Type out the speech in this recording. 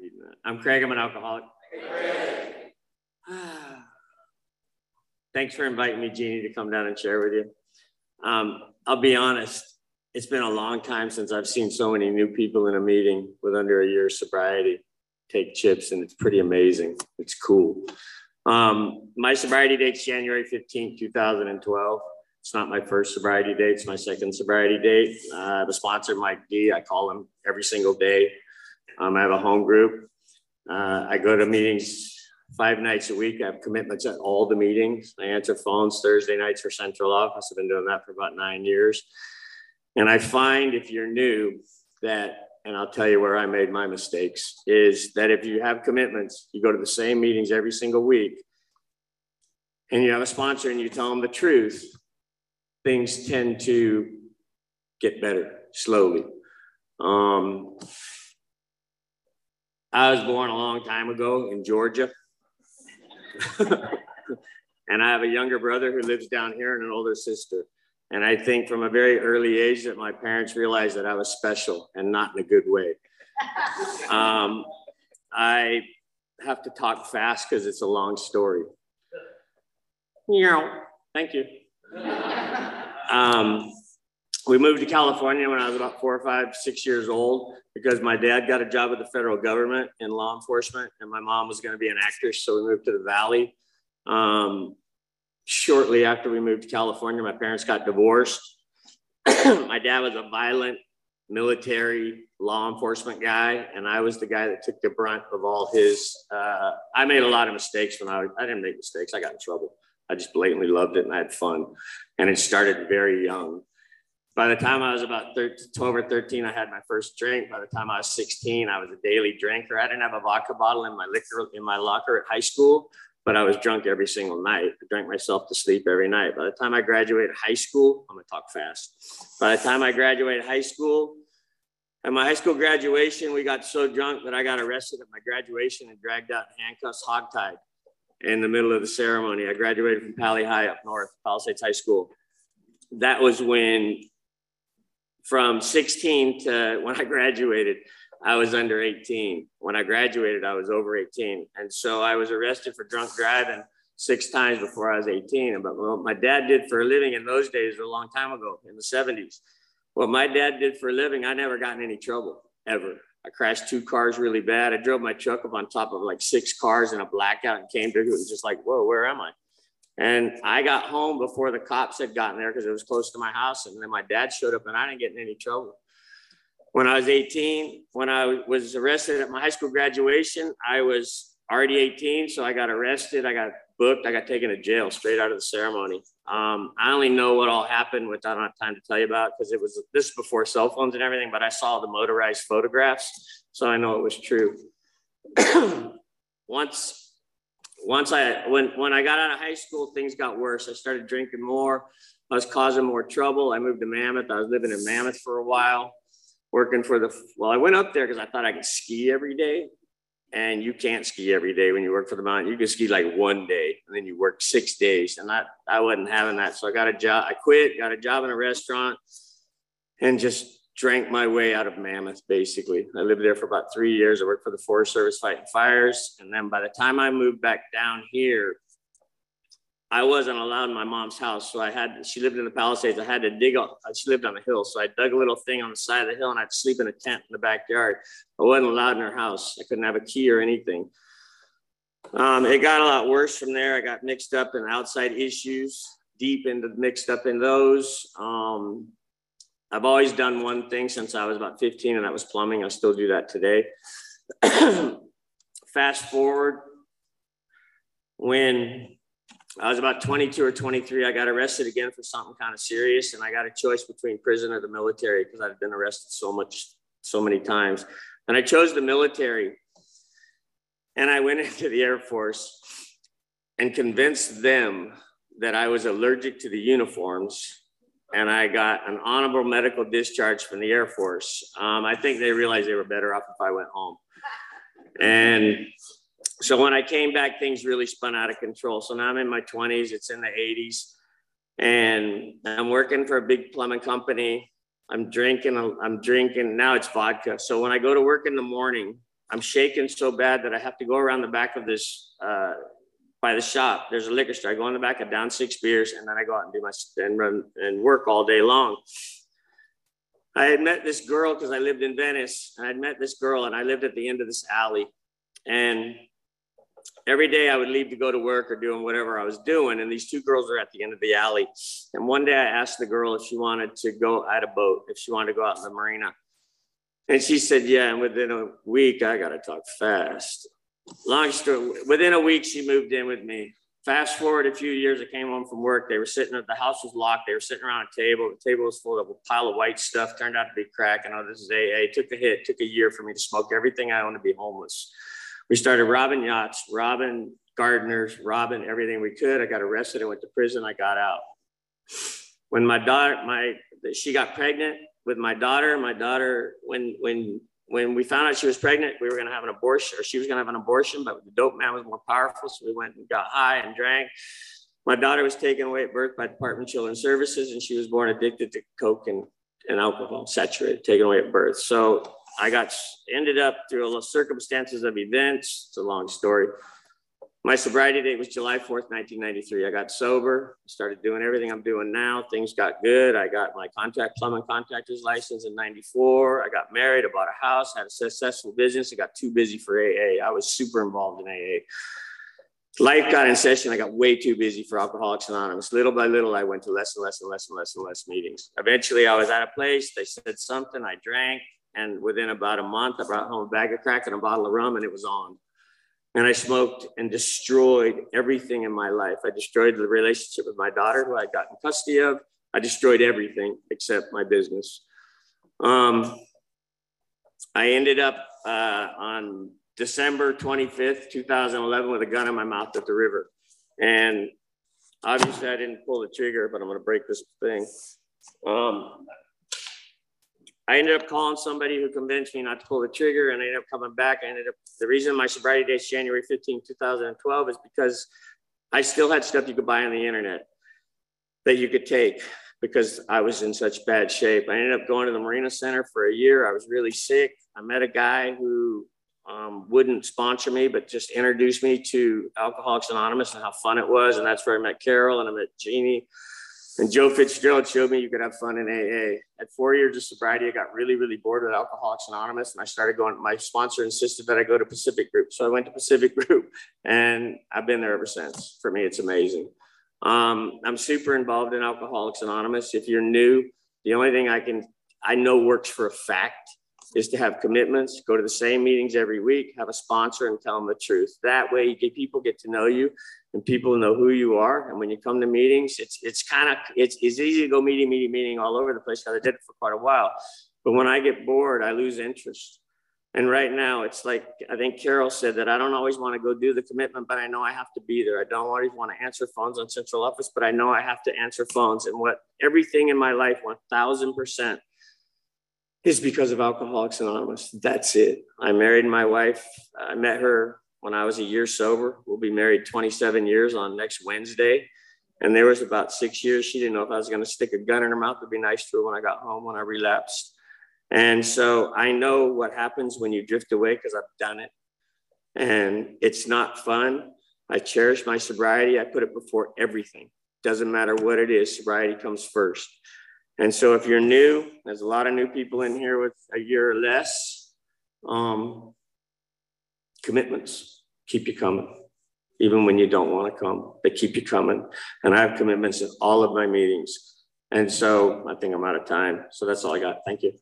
reading that. I'm Craig. I'm an alcoholic. Thanks for inviting me, Jeannie, to come down and share with you. Um, I'll be honest, it's been a long time since I've seen so many new people in a meeting with under a year's sobriety take chips, and it's pretty amazing. It's cool. Um, my sobriety date's January 15, 2012. It's not my first sobriety date, it's my second sobriety date. Uh, a sponsor, Mike D. I call him every single day. Um, I have a home group. Uh, I go to meetings five nights a week. I have commitments at all the meetings. I answer phones Thursday nights for central office. I've been doing that for about nine years. And I find if you're new that, and I'll tell you where I made my mistakes, is that if you have commitments, you go to the same meetings every single week, and you have a sponsor and you tell them the truth, things tend to get better slowly. Um, I was born a long time ago in Georgia. and I have a younger brother who lives down here and an older sister. And I think from a very early age that my parents realized that I was special and not in a good way. Um, I have to talk fast because it's a long story. Yeah, thank you. Um, we moved to California when I was about four or five, six years old because my dad got a job with the federal government in law enforcement, and my mom was going to be an actress. So we moved to the Valley. Um, shortly after we moved to California, my parents got divorced. my dad was a violent military law enforcement guy, and I was the guy that took the brunt of all his. Uh, I made a lot of mistakes when I was, I didn't make mistakes. I got in trouble. I just blatantly loved it and I had fun. And it started very young. By the time I was about 13, 12 or 13, I had my first drink. By the time I was 16, I was a daily drinker. I didn't have a vodka bottle in my liquor in my locker at high school, but I was drunk every single night. I drank myself to sleep every night. By the time I graduated high school, I'm gonna talk fast. By the time I graduated high school, at my high school graduation, we got so drunk that I got arrested at my graduation and dragged out in handcuffs, hogtied in the middle of the ceremony. I graduated from Pali High up north, Palisades High School. That was when from 16 to when I graduated, I was under 18. When I graduated, I was over 18. And so I was arrested for drunk driving six times before I was 18. But what my dad did for a living in those days, a long time ago in the 70s, what my dad did for a living, I never got in any trouble ever. I crashed two cars really bad. I drove my truck up on top of like six cars in a blackout and came to it was just like, whoa, where am I? And I got home before the cops had gotten there because it was close to my house. And then my dad showed up and I didn't get in any trouble. When I was 18, when I was arrested at my high school graduation, I was already 18. So I got arrested. I got booked. I got taken to jail straight out of the ceremony. Um, I only know what all happened, which I don't have time to tell you about because it was this before cell phones and everything, but I saw the motorized photographs. So I know it was true. Once once I when when I got out of high school, things got worse. I started drinking more. I was causing more trouble. I moved to Mammoth. I was living in Mammoth for a while, working for the. Well, I went up there because I thought I could ski every day, and you can't ski every day when you work for the mountain. You can ski like one day, and then you work six days, and I I wasn't having that. So I got a job. I quit. Got a job in a restaurant, and just drank my way out of Mammoth, basically. I lived there for about three years. I worked for the Forest Service fighting fires. And then by the time I moved back down here, I wasn't allowed in my mom's house. So I had, she lived in the Palisades. I had to dig up, she lived on a hill. So I dug a little thing on the side of the hill and I'd sleep in a tent in the backyard. I wasn't allowed in her house. I couldn't have a key or anything. Um, it got a lot worse from there. I got mixed up in outside issues, deep into mixed up in those. Um, I've always done one thing since I was about 15, and that was plumbing. I still do that today. Fast forward, when I was about 22 or 23, I got arrested again for something kind of serious, and I got a choice between prison or the military because I'd been arrested so much, so many times. And I chose the military. And I went into the Air Force and convinced them that I was allergic to the uniforms and I got an honorable medical discharge from the Air Force. Um, I think they realized they were better off if I went home. And so when I came back, things really spun out of control. So now I'm in my 20s, it's in the 80s, and I'm working for a big plumbing company. I'm drinking, I'm drinking, now it's vodka. So when I go to work in the morning, I'm shaking so bad that I have to go around the back of this, uh, by the shop. There's a liquor store. I go in the back, I down six beers, and then I go out and do my and run and work all day long. I had met this girl because I lived in Venice, and I'd met this girl, and I lived at the end of this alley. And every day I would leave to go to work or doing whatever I was doing. And these two girls were at the end of the alley. And one day I asked the girl if she wanted to go at a boat, if she wanted to go out in the marina. And she said, Yeah. And within a week, I got to talk fast. Long story, within a week, she moved in with me. Fast forward a few years, I came home from work. They were sitting, at the house was locked. They were sitting around a table. The table was full of a pile of white stuff. Turned out to be crack. And oh, this is AA. Took a hit. Took a year for me to smoke everything I owned to be homeless. We started robbing yachts, robbing gardeners, robbing everything we could. I got arrested and went to prison. I got out. When my daughter, my she got pregnant with my daughter. My daughter, when when when we found out she was pregnant, we were going to have an abortion, or she was going to have an abortion, but the dope man was more powerful. So we went and got high and drank. My daughter was taken away at birth by Department of Children's Services, and she was born addicted to coke and, and alcohol, saturated, taken away at birth. So I got ended up through a circumstances of events. It's a long story. My sobriety date was July 4th, 1993. I got sober, started doing everything I'm doing now. Things got good. I got my contract plumbing contractor's license in 94. I got married, I bought a house, had a successful business. I got too busy for AA. I was super involved in AA. Life got in session. I got way too busy for Alcoholics Anonymous. Little by little, I went to less and less and less and less and less meetings. Eventually, I was at a place. They said something. I drank. And within about a month, I brought home a bag of crack and a bottle of rum, and it was on. And I smoked and destroyed everything in my life. I destroyed the relationship with my daughter, who I got in custody of. I destroyed everything except my business. Um, I ended up uh, on December 25th, 2011, with a gun in my mouth at the river. And obviously, I didn't pull the trigger, but I'm going to break this thing. Um, I ended up calling somebody who convinced me not to pull the trigger and I ended up coming back. I ended up, the reason my sobriety date is January 15, 2012 is because I still had stuff you could buy on the internet that you could take because I was in such bad shape. I ended up going to the Marina Center for a year. I was really sick. I met a guy who um, wouldn't sponsor me, but just introduced me to Alcoholics Anonymous and how fun it was. And that's where I met Carol and I met Jeannie and Joe Fitzgerald showed me you could have fun in AA. At four years of sobriety, I got really, really bored with Alcoholics Anonymous, and I started going. My sponsor insisted that I go to Pacific Group, so I went to Pacific Group, and I've been there ever since. For me, it's amazing. Um, I'm super involved in Alcoholics Anonymous. If you're new, the only thing I can I know works for a fact is to have commitments, go to the same meetings every week, have a sponsor, and tell them the truth. That way, get, people get to know you, and people know who you are. And when you come to meetings, it's it's kind of it's, it's easy to go meeting, meeting, meeting all over the place because I did it for quite a while. But when I get bored, I lose interest. And right now, it's like I think Carol said that I don't always want to go do the commitment, but I know I have to be there. I don't always want to answer phones on central office, but I know I have to answer phones. And what everything in my life, one thousand percent, is because of Alcoholics Anonymous. That's it. I married my wife. I met her when I was a year sober. We'll be married 27 years on next Wednesday. And there was about six years. She didn't know if I was going to stick a gun in her mouth to be nice to her when I got home when I relapsed. And so I know what happens when you drift away because I've done it. And it's not fun. I cherish my sobriety. I put it before everything. Doesn't matter what it is, sobriety comes first. And so if you're new, there's a lot of new people in here with a year or less. Um, commitments keep you coming, even when you don't want to come, they keep you coming. And I have commitments in all of my meetings. And so I think I'm out of time. So that's all I got. Thank you.